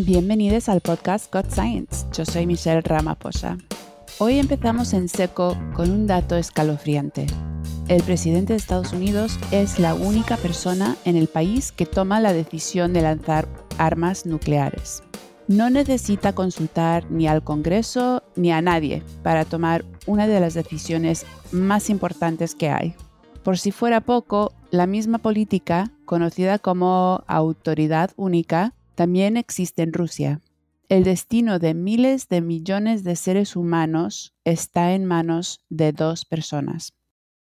Bienvenidos al podcast God Science. Yo soy Michelle Ramaphosa. Hoy empezamos en seco con un dato escalofriante. El presidente de Estados Unidos es la única persona en el país que toma la decisión de lanzar armas nucleares. No necesita consultar ni al Congreso ni a nadie para tomar una de las decisiones más importantes que hay. Por si fuera poco, la misma política, conocida como autoridad única, también existe en Rusia. El destino de miles de millones de seres humanos está en manos de dos personas.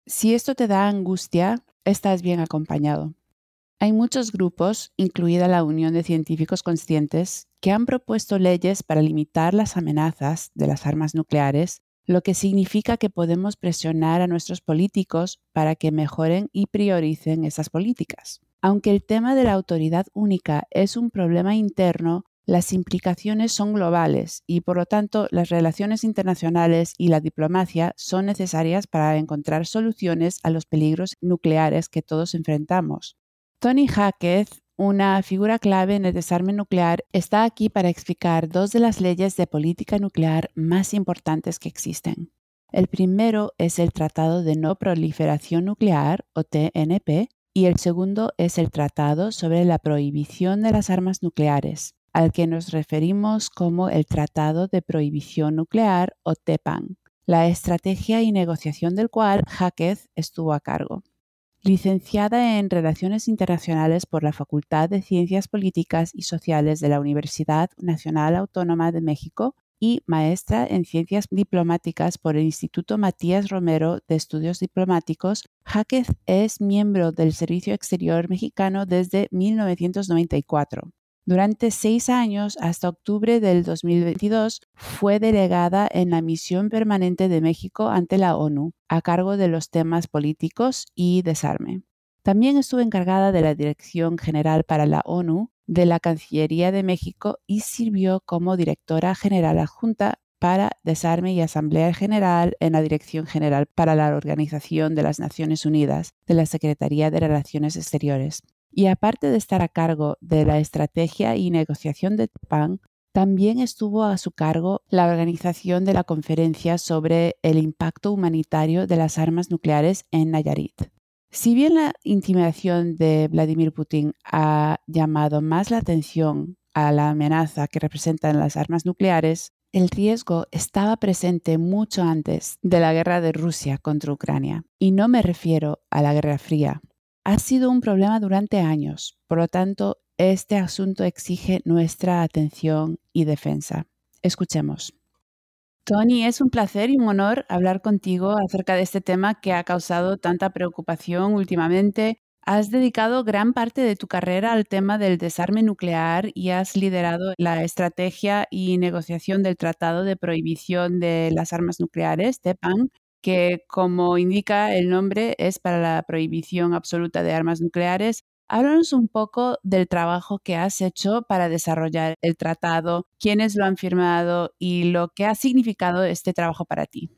Si esto te da angustia, estás bien acompañado. Hay muchos grupos, incluida la Unión de Científicos Conscientes, que han propuesto leyes para limitar las amenazas de las armas nucleares, lo que significa que podemos presionar a nuestros políticos para que mejoren y prioricen esas políticas. Aunque el tema de la autoridad única es un problema interno, las implicaciones son globales y por lo tanto las relaciones internacionales y la diplomacia son necesarias para encontrar soluciones a los peligros nucleares que todos enfrentamos. Tony Hackett, una figura clave en el desarme nuclear, está aquí para explicar dos de las leyes de política nuclear más importantes que existen. El primero es el Tratado de No Proliferación Nuclear, o TNP, y el segundo es el Tratado sobre la Prohibición de las Armas Nucleares, al que nos referimos como el Tratado de Prohibición Nuclear o TEPAN, la estrategia y negociación del cual Hackett estuvo a cargo. Licenciada en Relaciones Internacionales por la Facultad de Ciencias Políticas y Sociales de la Universidad Nacional Autónoma de México, y maestra en Ciencias Diplomáticas por el Instituto Matías Romero de Estudios Diplomáticos, Jaquez es miembro del Servicio Exterior Mexicano desde 1994. Durante seis años, hasta octubre del 2022, fue delegada en la Misión Permanente de México ante la ONU, a cargo de los temas políticos y desarme. También estuvo encargada de la Dirección General para la ONU de la Cancillería de México y sirvió como directora general adjunta para Desarme y Asamblea General en la Dirección General para la Organización de las Naciones Unidas de la Secretaría de Relaciones Exteriores. Y aparte de estar a cargo de la estrategia y negociación de PAN, también estuvo a su cargo la organización de la conferencia sobre el impacto humanitario de las armas nucleares en Nayarit. Si bien la intimidación de Vladimir Putin ha llamado más la atención a la amenaza que representan las armas nucleares, el riesgo estaba presente mucho antes de la guerra de Rusia contra Ucrania. Y no me refiero a la Guerra Fría. Ha sido un problema durante años, por lo tanto, este asunto exige nuestra atención y defensa. Escuchemos. Tony, es un placer y un honor hablar contigo acerca de este tema que ha causado tanta preocupación últimamente. Has dedicado gran parte de tu carrera al tema del desarme nuclear y has liderado la estrategia y negociación del Tratado de Prohibición de las Armas Nucleares, TEPAN, que como indica el nombre es para la prohibición absoluta de armas nucleares Háblanos un poco del trabajo que has hecho para desarrollar el tratado, quiénes lo han firmado y lo que ha significado este trabajo para ti.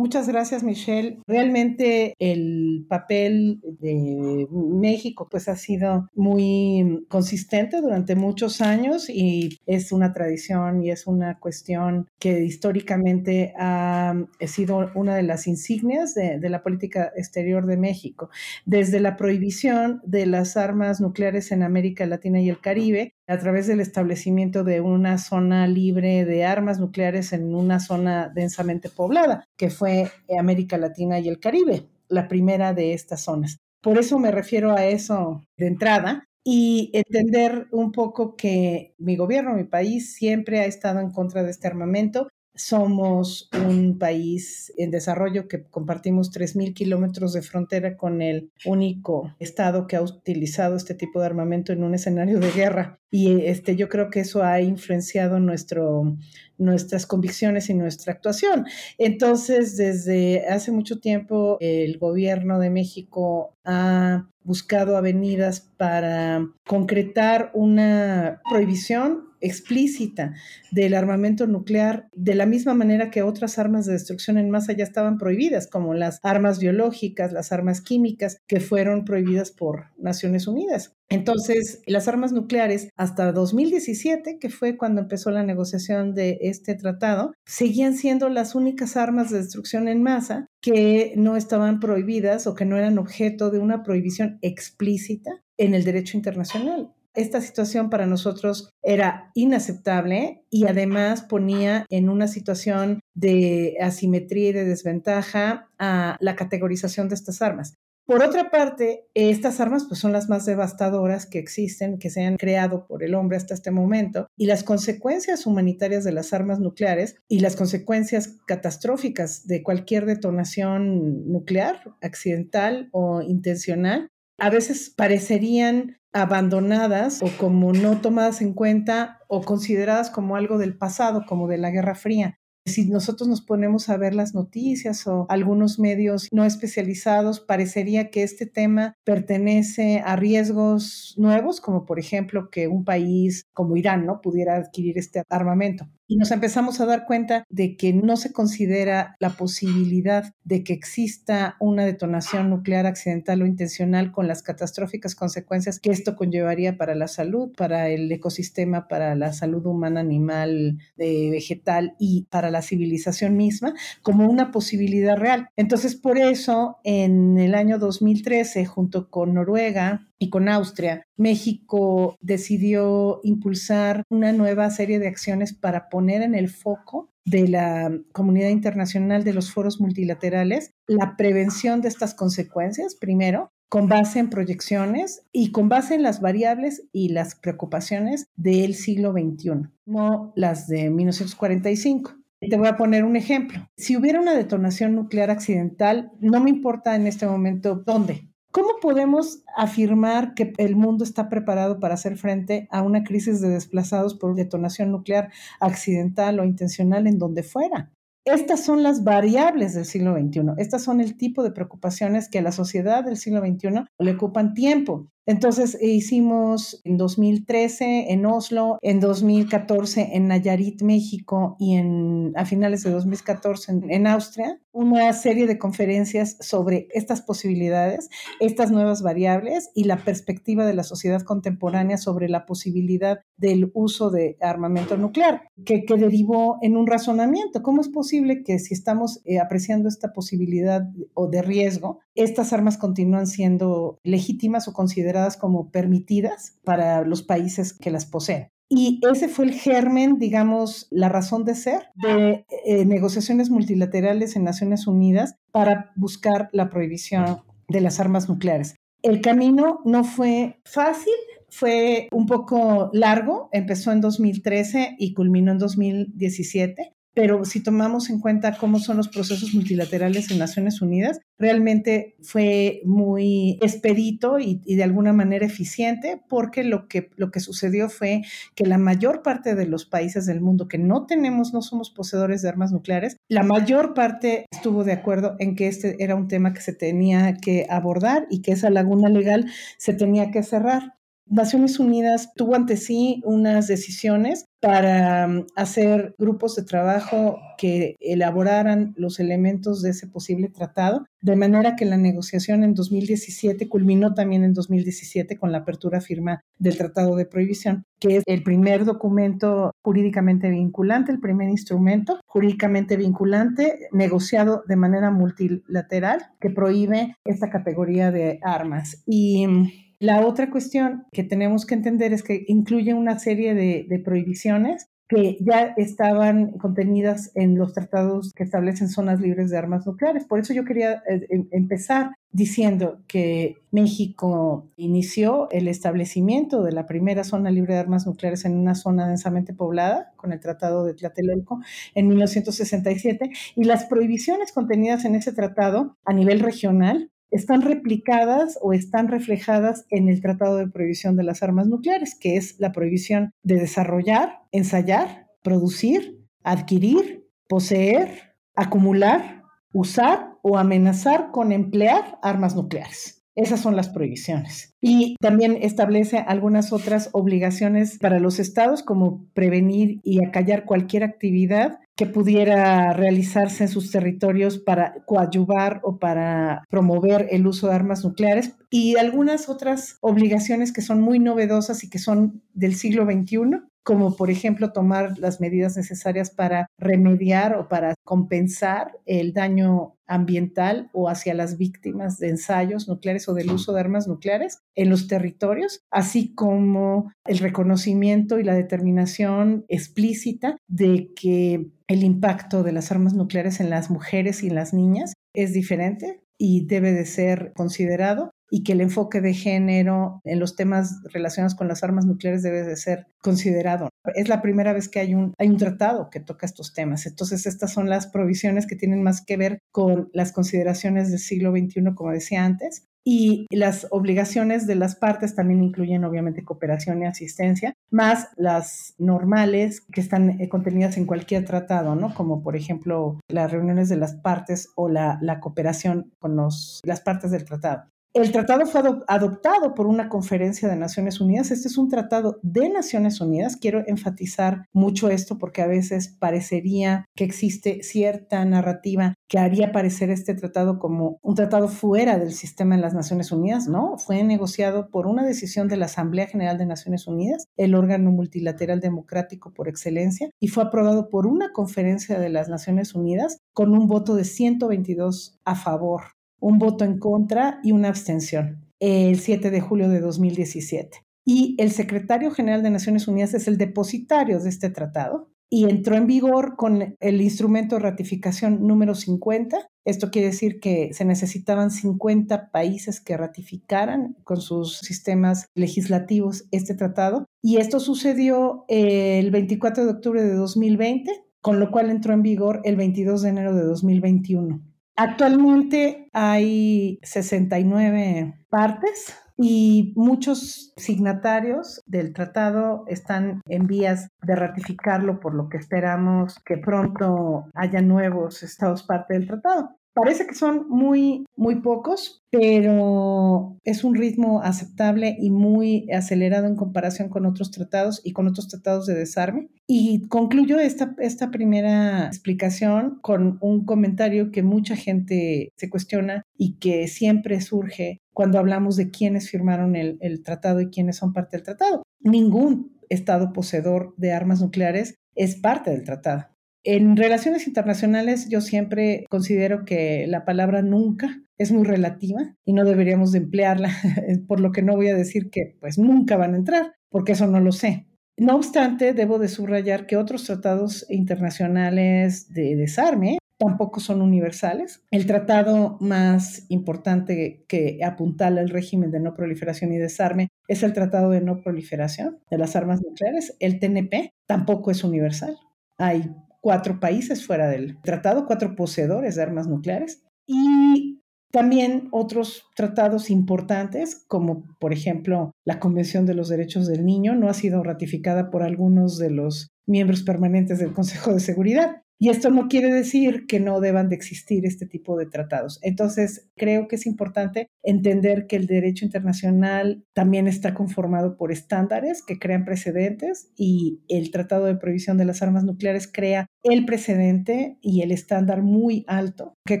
Muchas gracias, Michelle. Realmente el papel de México pues ha sido muy consistente durante muchos años y es una tradición y es una cuestión que históricamente ha sido una de las insignias de, de la política exterior de México. Desde la prohibición de las armas nucleares en América Latina y el Caribe, a través del establecimiento de una zona libre de armas nucleares en una zona densamente poblada, que fue América Latina y el Caribe, la primera de estas zonas. Por eso me refiero a eso de entrada y entender un poco que mi gobierno, mi país, siempre ha estado en contra de este armamento somos un país en desarrollo que compartimos 3.000 kilómetros de frontera con el único estado que ha utilizado este tipo de armamento en un escenario de guerra. Y este, yo creo que eso ha influenciado nuestras convicciones y nuestra actuación. Entonces, desde hace mucho tiempo, el gobierno de México ha buscado avenidas para concretar una prohibición explícita del armamento nuclear, de la misma manera que otras armas de destrucción en masa ya estaban prohibidas, como las armas biológicas, las armas químicas, que fueron prohibidas por Naciones Unidas. Entonces, las armas nucleares hasta 2017, que fue cuando empezó la negociación de este tratado, seguían siendo las únicas armas de destrucción en masa que no estaban prohibidas o que no eran objeto de una prohibición explícita en el derecho internacional. Esta situación para nosotros era inaceptable y además ponía en una situación de asimetría y de desventaja a la categorización de estas armas. Por otra parte, estas armas pues, son las más devastadoras que existen, que se han creado por el hombre hasta este momento, y las consecuencias humanitarias de las armas nucleares y las consecuencias catastróficas de cualquier detonación nuclear, accidental o intencional, a veces parecerían abandonadas o como no tomadas en cuenta o consideradas como algo del pasado, como de la Guerra Fría. Si nosotros nos ponemos a ver las noticias o algunos medios no especializados, parecería que este tema pertenece a riesgos nuevos, como por ejemplo que un país como Irán no pudiera adquirir este armamento y nos empezamos a dar cuenta de que no se considera la posibilidad de que exista una detonación nuclear accidental o intencional con las catastróficas consecuencias que esto conllevaría para la salud, para el ecosistema, para la salud humana, animal, vegetal y para la civilización misma como una posibilidad real. Entonces, por eso, en el año 2013, junto con Noruega, y con Austria, México decidió impulsar una nueva serie de acciones para poner en el foco de la comunidad internacional de los foros multilaterales la prevención de estas consecuencias, primero, con base en proyecciones y con base en las variables y las preocupaciones del siglo XXI, no las de 1945. Te voy a poner un ejemplo. Si hubiera una detonación nuclear accidental, no me importa en este momento dónde, ¿Cómo podemos afirmar que el mundo está preparado para hacer frente a una crisis de desplazados por detonación nuclear accidental o intencional en donde fuera? Estas son las variables del siglo XXI. Estas son el tipo de preocupaciones que a la sociedad del siglo XXI le ocupan tiempo. Entonces hicimos en 2013 en Oslo, en 2014 en Nayarit, México y en, a finales de 2014 en, en, Austria una serie de conferencias sobre estas posibilidades, estas nuevas variables y la perspectiva de la sociedad contemporánea sobre la posibilidad del uso de armamento nuclear, que, que derivó en un razonamiento. ¿Cómo es posible que si estamos eh, apreciando esta posibilidad o de riesgo, estas armas continúan siendo legítimas o consideradas como permitidas para los países que las poseen. Y ese fue el germen, digamos, la razón de ser de eh, negociaciones multilaterales en Naciones Unidas para buscar la prohibición de las armas nucleares. El camino no fue fácil, fue un poco largo, empezó en 2013 y culminó en 2017, pero si tomamos en cuenta cómo son los procesos multilaterales en Naciones Unidas, realmente fue muy expedito y, de alguna manera eficiente, porque lo que, lo que sucedió fue que la mayor parte de los países del mundo que no tenemos, no somos poseedores de armas nucleares, la mayor parte estuvo de acuerdo en que este era un tema que se tenía que abordar y que esa laguna legal se tenía que cerrar. Naciones Unidas tuvo ante sí unas decisiones para mm, hacer grupos de trabajo que elaboraran los elementos de ese posible tratado, de manera que la negociación en 2017 culminó también en 2017 con la apertura firma del Tratado de Prohibición, que es el primer documento jurídicamente vinculante, el primer instrumento jurídicamente vinculante negociado de manera multilateral que prohíbe esta categoría de armas. Y mm, la otra cuestión que tenemos que entender es que incluye una serie de, prohibiciones que ya estaban contenidas en los tratados que establecen zonas libres de armas nucleares. Por eso yo quería eh, em, empezar diciendo que México inició el establecimiento de la primera zona libre de armas nucleares en una zona densamente poblada con el Tratado de Tlatelolco en 1967 y las prohibiciones contenidas en ese tratado a nivel regional están replicadas o están reflejadas en el Tratado de Prohibición de las Armas Nucleares, que es la prohibición de desarrollar, ensayar, producir, adquirir, poseer, acumular, usar o amenazar con emplear armas nucleares. Esas son las prohibiciones. Y también establece algunas otras obligaciones para los estados, como prevenir y acallar cualquier actividad que pudiera realizarse en sus territorios para coadyuvar o para promover el uso de armas nucleares y algunas otras obligaciones que son muy novedosas y que son del siglo XXI, como por ejemplo tomar las medidas necesarias para remediar o para compensar el daño ambiental o hacia las víctimas de ensayos nucleares o del uso de armas nucleares en los territorios, así como el reconocimiento y la determinación explícita de que el impacto de las armas nucleares en las mujeres y en las niñas es diferente y debe de ser considerado y que el enfoque de género en los temas relacionados con las armas nucleares debe de ser considerado. Es la primera vez que hay un, hay un tratado que toca estos temas. Entonces, estas son las provisiones que tienen más que ver con las consideraciones del siglo XXI, como decía antes, y las obligaciones de las partes también incluyen obviamente cooperación y asistencia, más las normales que están eh, contenidas en cualquier tratado, ¿no? Como por ejemplo las reuniones de las partes o la, la cooperación con los, las partes del tratado. El tratado fue adoptado por una conferencia de Naciones Unidas. Este es un tratado de Naciones Unidas. Quiero enfatizar mucho esto porque a veces parecería que existe cierta narrativa que haría parecer este tratado como un tratado fuera del sistema de las Naciones Unidas. No, fue negociado por una decisión de la Asamblea General de Naciones Unidas, el órgano multilateral democrático por excelencia, y fue aprobado por una conferencia de las Naciones Unidas con un voto de 122 a favor un voto en contra y una abstención el 7 de julio de 2017. Y el secretario general de Naciones Unidas es el depositario de este tratado y entró en vigor con el instrumento de ratificación número 50. Esto quiere decir que se necesitaban 50 países que ratificaran con sus sistemas legislativos este tratado. Y esto sucedió el 24 de octubre de 2020, con lo cual entró en vigor el 22 de enero de 2021. Actualmente hay 69 partes y muchos signatarios del tratado están en vías de ratificarlo, por lo que esperamos que pronto haya nuevos estados parte del tratado. Parece que son muy, muy pocos, pero es un ritmo aceptable y muy acelerado en comparación con otros tratados y con otros tratados de desarme. Y concluyo esta, esta primera explicación con un comentario que mucha gente se cuestiona y que siempre surge cuando hablamos de quiénes firmaron el, el tratado y quiénes son parte del tratado. Ningún Estado poseedor de armas nucleares es parte del tratado. En relaciones internacionales yo siempre considero que la palabra nunca es muy relativa y no deberíamos de emplearla, por lo que no voy a decir que pues nunca van a entrar, porque eso no lo sé. No obstante, debo de subrayar que otros tratados internacionales de desarme tampoco son universales. El tratado más importante que apuntala el régimen de no proliferación y desarme es el Tratado de No Proliferación de las Armas Nucleares. El TNP tampoco es universal. Hay cuatro países fuera del tratado, cuatro poseedores de armas nucleares y también otros tratados importantes, como por ejemplo la Convención de los Derechos del Niño, no ha sido ratificada por algunos de los miembros permanentes del Consejo de Seguridad. Y esto no quiere decir que no deban de existir este tipo de tratados. Entonces, creo que es importante entender que el derecho internacional también está conformado por estándares que crean precedentes y el Tratado de Prohibición de las Armas Nucleares crea el precedente y el estándar muy alto que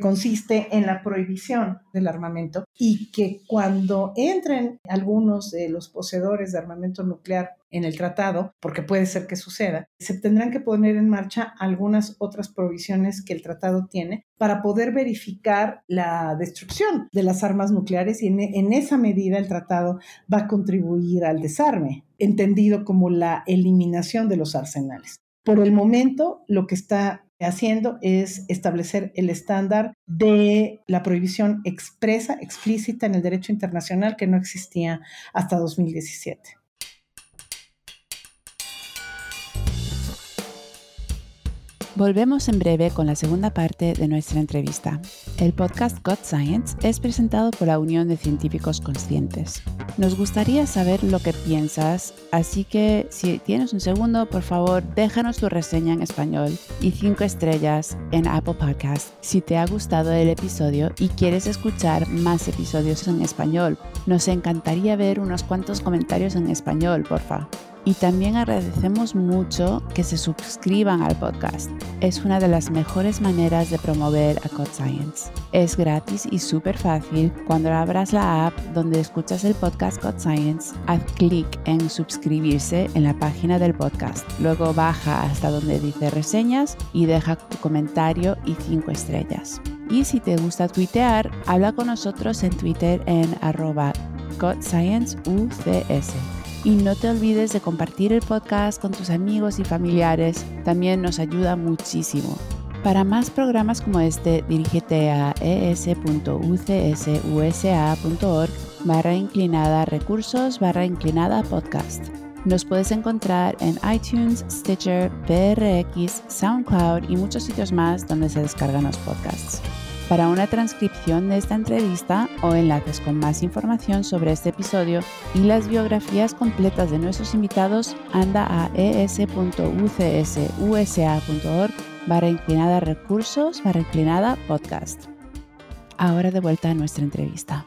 consiste en la prohibición del armamento y que cuando entren algunos de los poseedores de armamento nuclear en el tratado, porque puede ser que suceda, se tendrán que poner en marcha algunas otras provisiones que el tratado tiene para poder verificar la destrucción de las armas nucleares y en, esa medida el tratado va a contribuir al desarme, entendido como la eliminación de los arsenales. Por el momento, lo que está haciendo es establecer el estándar de la prohibición expresa, explícita en el derecho internacional que no existía hasta 2017. Volvemos en breve con la segunda parte de nuestra entrevista. El podcast God Science es presentado por la Unión de Científicos Conscientes. Nos gustaría saber lo que piensas, así que si tienes un segundo, por favor, déjanos tu reseña en español y cinco estrellas en Apple Podcast si te ha gustado el episodio y quieres escuchar más episodios en español. Nos encantaría ver unos cuantos comentarios en español, porfa. Y también agradecemos mucho que se suscriban al podcast. Es una de las mejores maneras de promover a Code Science. Es gratis y súper fácil. Cuando abras la app donde escuchas el podcast Code Science, haz clic en suscribirse en la página del podcast. Luego baja hasta donde dice reseñas y deja tu comentario y 5 estrellas. Y si te gusta tuitear, habla con nosotros en Twitter en arroba GodScienceUCS. Y no te olvides de compartir el podcast con tus amigos y familiares, también nos ayuda muchísimo. Para más programas como este, dirígete a es.ucsusa.org barra inclinada recursos barra inclinada podcast. Nos puedes encontrar en iTunes, Stitcher, PRX, SoundCloud y muchos sitios más donde se descargan los podcasts. Para una transcripción de esta entrevista o enlaces con más información sobre este episodio y las biografías completas de nuestros invitados, anda a es.ucsusa.org barra inclinada recursos barra inclinada podcast. Ahora de vuelta a nuestra entrevista.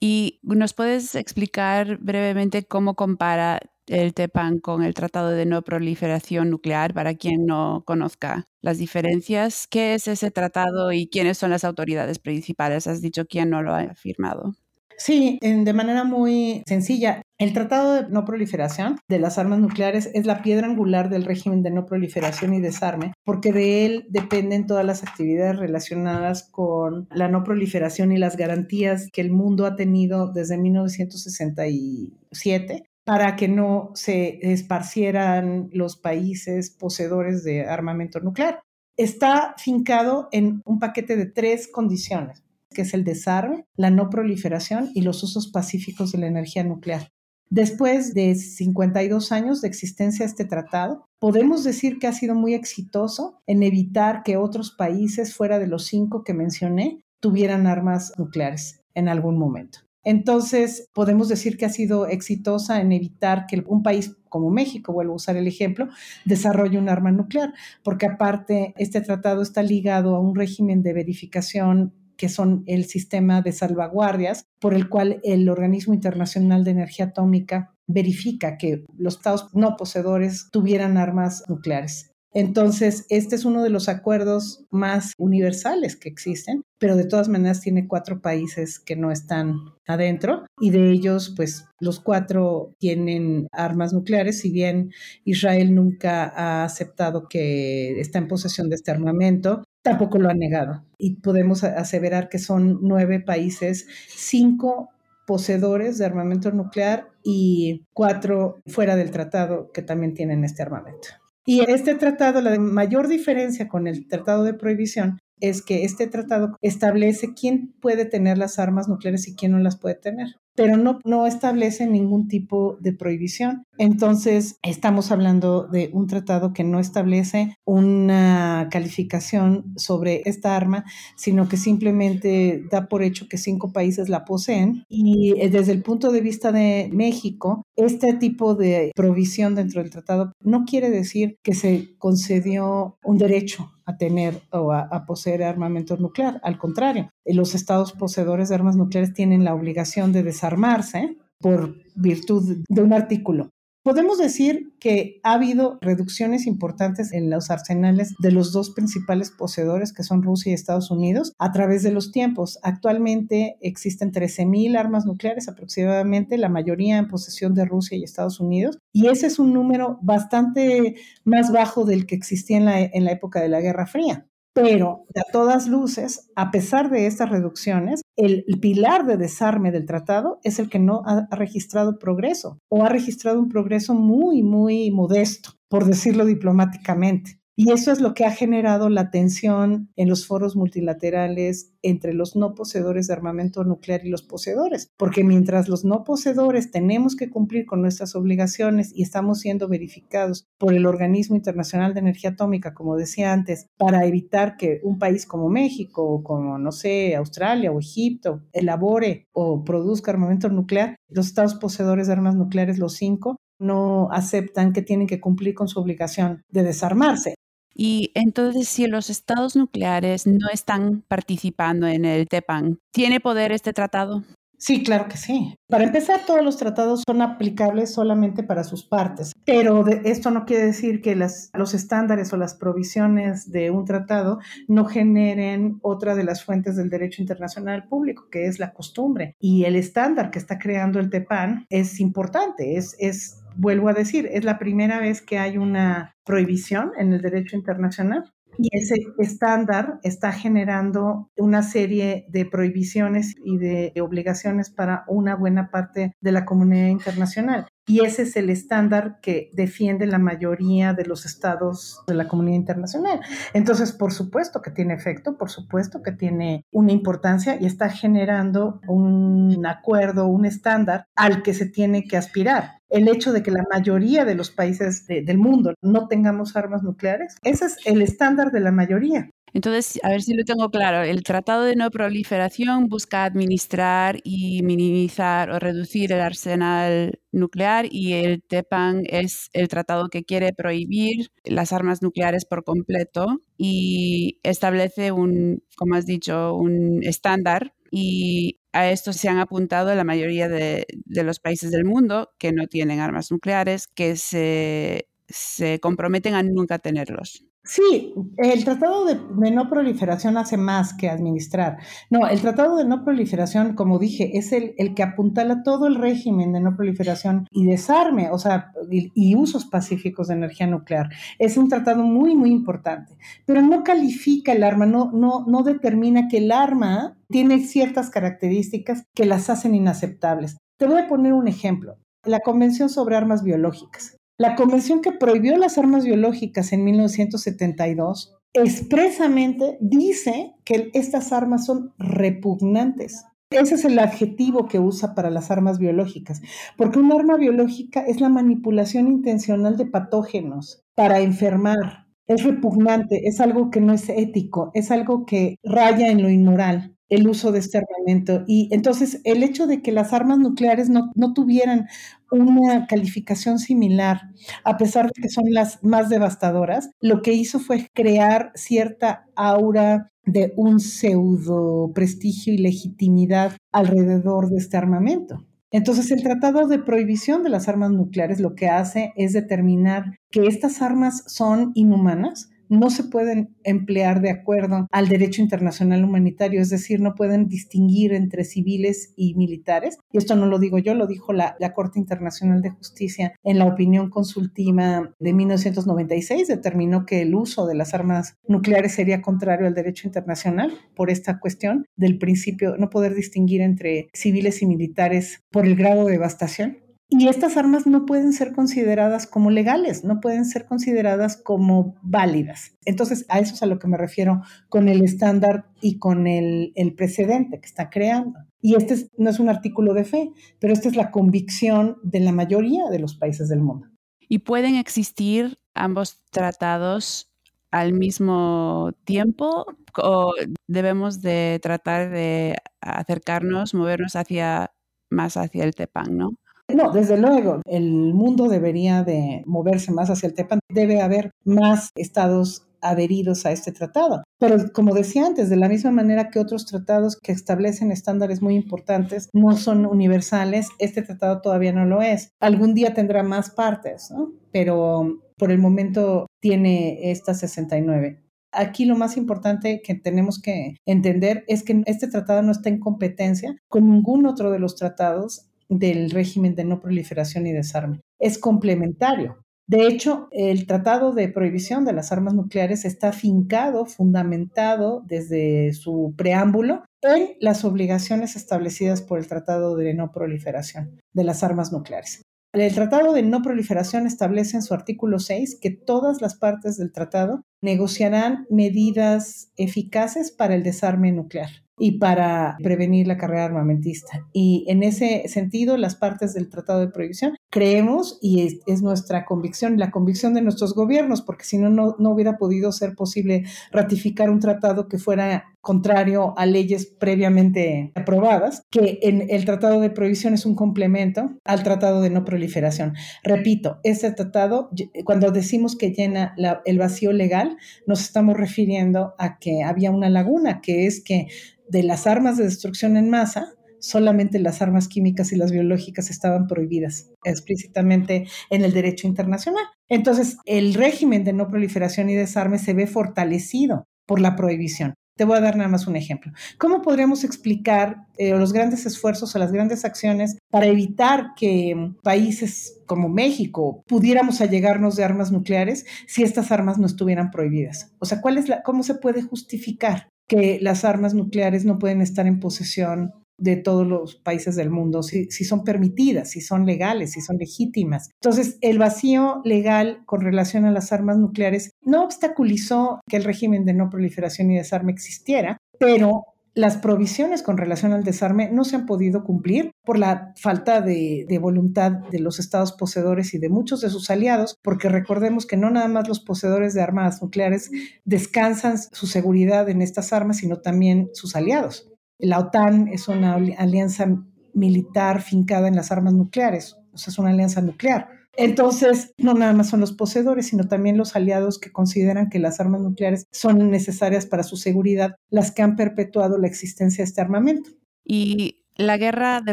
¿Y nos puedes explicar brevemente cómo compara el TEPAN con el Tratado de No Proliferación Nuclear, para quien no conozca las diferencias. ¿Qué es ese tratado y quiénes son las autoridades principales? Has dicho quién no lo ha firmado. Sí, de manera muy sencilla. El Tratado de No Proliferación de las Armas Nucleares es la piedra angular del régimen de no proliferación y desarme, porque de él dependen todas las actividades relacionadas con la no proliferación y las garantías que el mundo ha tenido desde 1967 para que no se esparcieran los países poseedores de armamento nuclear. Está fincado en un paquete de tres condiciones, que es el desarme, la no proliferación y los usos pacíficos de la energía nuclear. Después de 52 años de existencia de este tratado, podemos decir que ha sido muy exitoso en evitar que otros países fuera de los cinco que mencioné tuvieran armas nucleares en algún momento. Entonces, podemos decir que ha sido exitosa en evitar que un país como México, vuelvo a usar el ejemplo, desarrolle un arma nuclear, porque aparte este tratado está ligado a un régimen de verificación que son el sistema de salvaguardias por el cual el Organismo Internacional de Energía Atómica verifica que los estados no poseedores tuvieran armas nucleares. Entonces, este es uno de los acuerdos más universales que existen, pero de todas maneras tiene cuatro países que no están adentro y de ellos, pues los cuatro tienen armas nucleares, si bien Israel nunca ha aceptado que está en posesión de este armamento, tampoco lo ha negado. Y podemos aseverar que son nueve países, cinco poseedores de armamento nuclear y cuatro fuera del tratado que también tienen este armamento. Y este tratado, la mayor diferencia con el tratado de prohibición es que este tratado establece quién puede tener las armas nucleares y quién no las puede tener, pero no, no establece ningún tipo de prohibición. Entonces, estamos hablando de un tratado que no establece una calificación sobre esta arma, sino que simplemente da por hecho que cinco países la poseen. Y eh, desde el punto de vista de México, este tipo de provisión dentro del tratado no quiere decir que se concedió un derecho a tener o a, poseer armamento nuclear. Al contrario, los estados poseedores de armas nucleares tienen la obligación de desarmarse por virtud de un artículo. Podemos decir que ha habido reducciones importantes en los arsenales de los dos principales poseedores, que son Rusia y Estados Unidos, a través de los tiempos. Actualmente existen 13.000 armas nucleares aproximadamente, la mayoría en posesión de Rusia y Estados Unidos, y ese es un número bastante más bajo del que existía en la, en la época de la Guerra Fría. Pero a todas luces, a pesar de estas reducciones, el, pilar de desarme del tratado es el que no ha, registrado progreso o ha registrado un progreso muy, muy modesto, por decirlo diplomáticamente. Y eso es lo que ha generado la tensión en los foros multilaterales entre los no poseedores de armamento nuclear y los poseedores, porque mientras los no poseedores tenemos que cumplir con nuestras obligaciones y estamos siendo verificados por el Organismo Internacional de Energía Atómica, como decía antes, para evitar que un país como México o como, no sé, Australia o Egipto elabore o produzca armamento nuclear, los estados poseedores de armas nucleares, los cinco, no aceptan que tienen que cumplir con su obligación de desarmarse. Y entonces, si los estados nucleares no están participando en el TEPAN, ¿tiene poder este tratado? Sí, claro que sí. Para empezar, todos los tratados son aplicables solamente para sus partes, pero esto no quiere decir que las, los estándares o las provisiones de un tratado no generen otra de las fuentes del derecho internacional público, que es la costumbre. Y el estándar que está creando el TEPAN es importante, es, es vuelvo a decir, es la primera vez que hay una prohibición en el derecho internacional. Y ese estándar está generando una serie de prohibiciones y de obligaciones para una buena parte de la comunidad internacional. Y ese es el estándar que defiende la mayoría de los estados de la comunidad internacional. Entonces, por supuesto que tiene efecto, por supuesto que tiene una importancia y está generando un acuerdo, un estándar al que se tiene que aspirar el hecho de que la mayoría de los países del mundo no tengamos armas nucleares. Ese es el estándar de la mayoría. Entonces, a ver si lo tengo claro. El Tratado de No Proliferación busca administrar y minimizar o reducir el arsenal nuclear y el TEPAN es el tratado que quiere prohibir las armas nucleares por completo y establece un, como has dicho, un estándar y a esto se han apuntado la mayoría de, los países del mundo que no tienen armas nucleares, que se, se comprometen a nunca tenerlos. Sí, el Tratado de, No Proliferación hace más que administrar. No, el Tratado de No Proliferación, como dije, es el, el que apuntala todo el régimen de no proliferación y desarme, o sea, y, y, usos pacíficos de energía nuclear. Es un tratado muy, muy importante, pero no califica el arma, no, no, no determina que el arma tiene ciertas características que las hacen inaceptables. Te voy a poner un ejemplo. La Convención sobre Armas Biológicas. La convención que prohibió las armas biológicas en 1972 expresamente dice que estas armas son repugnantes. Ese es el adjetivo que usa para las armas biológicas, porque un arma biológica es la manipulación intencional de patógenos para enfermar. Es repugnante, es algo que no es ético, es algo que raya en lo inmoral el uso de este armamento. Y entonces el hecho de que las armas nucleares no, no, tuvieran una calificación similar, a pesar de que son las más devastadoras, lo que hizo fue crear cierta aura de un pseudo prestigio y legitimidad alrededor de este armamento. Entonces, el Tratado de Prohibición de las Armas Nucleares lo que hace es determinar que estas armas son inhumanas, no se pueden emplear de acuerdo al derecho internacional humanitario, es decir, no pueden distinguir entre civiles y militares. Y esto no lo digo yo, lo dijo la, Corte Internacional de Justicia en la opinión consultiva de 1996, determinó que el uso de las armas nucleares sería contrario al derecho internacional por esta cuestión del principio no poder distinguir entre civiles y militares por el grado de devastación. Y estas armas no pueden ser consideradas como legales, no pueden ser consideradas como válidas. Entonces, a eso es a lo que me refiero con el estándar y con el, precedente que está creando. Y este no es un artículo de fe, pero esta es la convicción de la mayoría de los países del mundo. ¿Y pueden existir ambos tratados al mismo tiempo o debemos de tratar de acercarnos, movernos hacia más hacia el TEPAN, ¿no? No, desde luego, el mundo debería de moverse más hacia el TEPAN. Debe haber más estados adheridos a este tratado. Pero como decía antes, de la misma manera que otros tratados que establecen estándares muy importantes no son universales, este tratado todavía no lo es. Algún día tendrá más partes, ¿no? Pero por el momento tiene estas 69. Aquí lo más importante que tenemos que entender es que este tratado no está en competencia con ningún otro de los tratados del régimen de no proliferación y desarme. Es complementario. De hecho, el Tratado de Prohibición de las Armas Nucleares está fincado, fundamentado desde su preámbulo en las obligaciones establecidas por el Tratado de No Proliferación de las Armas Nucleares. El Tratado de No Proliferación establece en su artículo 6 que todas las partes del tratado negociarán medidas eficaces para el desarme nuclear y para prevenir la carrera armamentista. Y en ese sentido, las partes del Tratado de Prohibición creemos y es, nuestra convicción, la convicción de nuestros gobiernos, porque si no, no hubiera podido ser posible ratificar un tratado que fuera contrario a leyes previamente aprobadas, que en el Tratado de Prohibición es un complemento al Tratado de No Proliferación. Repito, ese tratado, cuando decimos que llena el vacío legal, nos estamos refiriendo a que había una laguna, que es que de las armas de destrucción en masa, solamente las armas químicas y las biológicas estaban prohibidas explícitamente en el derecho internacional. Entonces, el régimen de no proliferación y desarme se ve fortalecido por la prohibición. Te voy a dar nada más un ejemplo. ¿Cómo podríamos explicar eh, los grandes esfuerzos o las grandes acciones para evitar que países como México pudiéramos allegarnos de armas nucleares si estas armas no estuvieran prohibidas? O sea, ¿cuál es la, ¿cómo se puede justificar que las armas nucleares no pueden estar en posesión de todos los países del mundo, si, son permitidas, si son legales, si son legítimas. Entonces, el vacío legal con relación a las armas nucleares no obstaculizó que el régimen de no proliferación y desarme existiera, pero las provisiones con relación al desarme no se han podido cumplir por la falta de, voluntad de los estados poseedores y de muchos de sus aliados, porque recordemos que no nada más los poseedores de armas nucleares descansan su seguridad en estas armas, sino también sus aliados. La OTAN es una alianza militar fincada en las armas nucleares, o sea, es una alianza nuclear. Entonces, no nada más son los poseedores, sino también los aliados que consideran que las armas nucleares son necesarias para su seguridad, las que han perpetuado la existencia de este armamento. Y la guerra de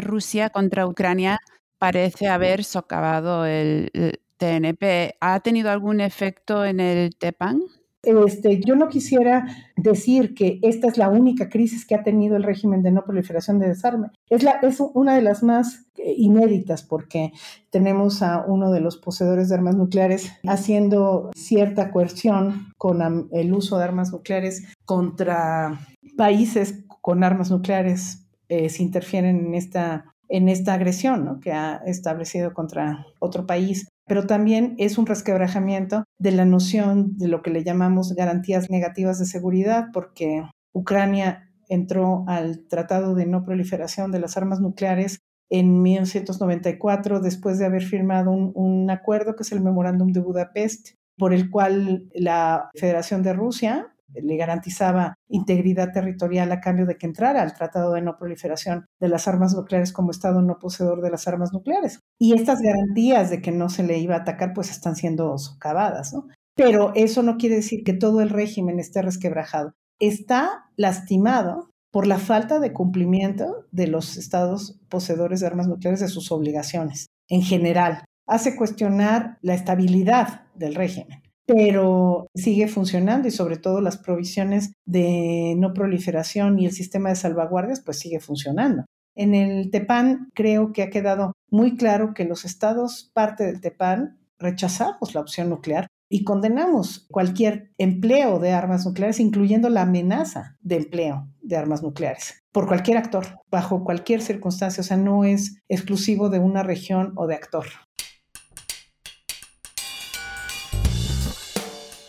Rusia contra Ucrania parece haber socavado el, TNP. ¿Ha tenido algún efecto en el TEPAN? Este, yo no quisiera decir que esta es la única crisis que ha tenido el régimen de no proliferación de desarme. Es, la, es una de las más eh, inéditas porque tenemos a uno de los poseedores de armas nucleares haciendo cierta coerción con el uso de armas nucleares contra países con armas nucleares eh, si interfieren en esta en esta agresión que ha establecido contra otro país pero también es un resquebrajamiento de la noción de lo que le llamamos garantías negativas de seguridad, porque Ucrania entró al Tratado de No Proliferación de las Armas Nucleares en 1994, después de haber firmado un, un acuerdo que es el Memorándum de Budapest, por el cual la Federación de Rusia le garantizaba integridad territorial a cambio de que entrara al Tratado de No Proliferación de las Armas Nucleares como Estado no poseedor de las armas nucleares. Y estas garantías de que no se le iba a atacar pues están siendo socavadas. Pero eso no quiere decir que todo el régimen esté resquebrajado. Está lastimado por la falta de cumplimiento de los estados poseedores de armas nucleares de sus obligaciones en general. Hace cuestionar la estabilidad del régimen pero sigue funcionando y sobre todo las provisiones de no proliferación y el sistema de salvaguardias pues sigue funcionando. En el TEPAN creo que ha quedado muy claro que los estados parte del TEPAN rechazamos la opción nuclear y condenamos cualquier empleo de armas nucleares, incluyendo la amenaza de empleo de armas nucleares por cualquier actor, bajo cualquier circunstancia, o sea, no es exclusivo de una región o de actor.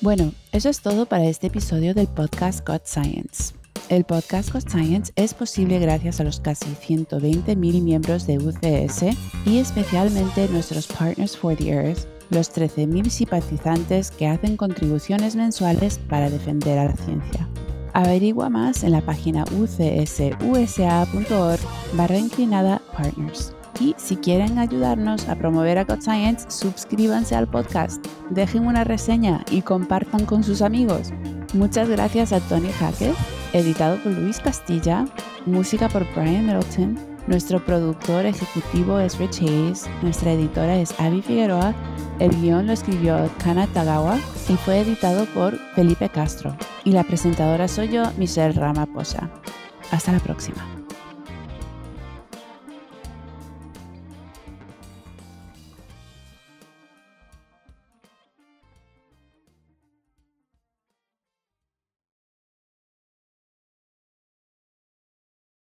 Bueno, eso es todo para este episodio del podcast God Science. El podcast God Science es posible gracias a los casi 120.000 miembros de UCS y especialmente nuestros Partners for the Earth, los 13.000 simpatizantes que hacen contribuciones mensuales para defender a la ciencia. Averigua más en la página ucsusa.org barra inclinada partners. Y si quieren ayudarnos a promover a God Science, suscríbanse al podcast, dejen una reseña y compartan con sus amigos. Muchas gracias a Tony Hackett, editado por Luis Castilla, música por Brian Middleton, nuestro productor ejecutivo es Rich Hayes, nuestra editora es Abby Figueroa, el guion lo escribió Kana Tagawa y fue editado por Felipe Castro. Y la presentadora soy yo, Michelle Ramaposa. Hasta la próxima.